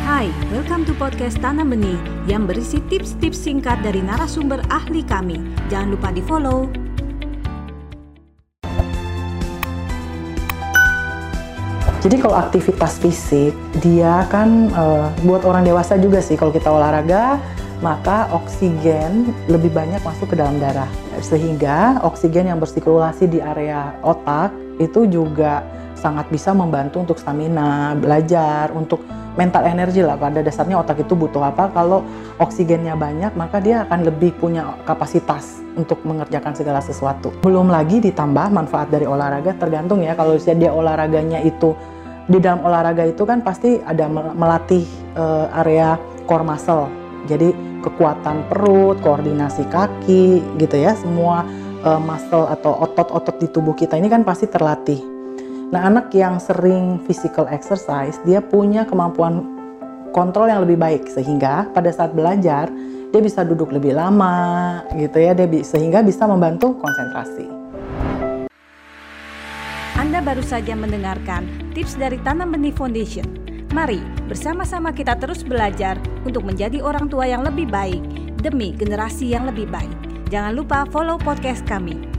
Hai, welcome to podcast Tanam Benih yang berisi tips-tips singkat dari narasumber ahli kami. Jangan lupa di follow. Jadi kalau aktivitas fisik, dia kan uh, buat orang dewasa juga sih. Kalau kita olahraga, maka oksigen lebih banyak masuk ke dalam darah. Sehingga oksigen yang bersirkulasi di area otak itu juga sangat bisa membantu untuk stamina, belajar, untuk mental energi lah. Pada dasarnya otak itu butuh apa? Kalau oksigennya banyak, maka dia akan lebih punya kapasitas untuk mengerjakan segala sesuatu. Belum lagi ditambah manfaat dari olahraga tergantung ya kalau dia olahraganya itu di dalam olahraga itu kan pasti ada melatih uh, area core muscle. Jadi kekuatan perut, koordinasi kaki gitu ya, semua uh, muscle atau otot-otot di tubuh kita ini kan pasti terlatih. Nah, anak yang sering physical exercise, dia punya kemampuan kontrol yang lebih baik sehingga pada saat belajar dia bisa duduk lebih lama gitu ya, dia sehingga bisa membantu konsentrasi. Anda baru saja mendengarkan tips dari Tanam Benih Foundation. Mari bersama-sama kita terus belajar untuk menjadi orang tua yang lebih baik demi generasi yang lebih baik. Jangan lupa follow podcast kami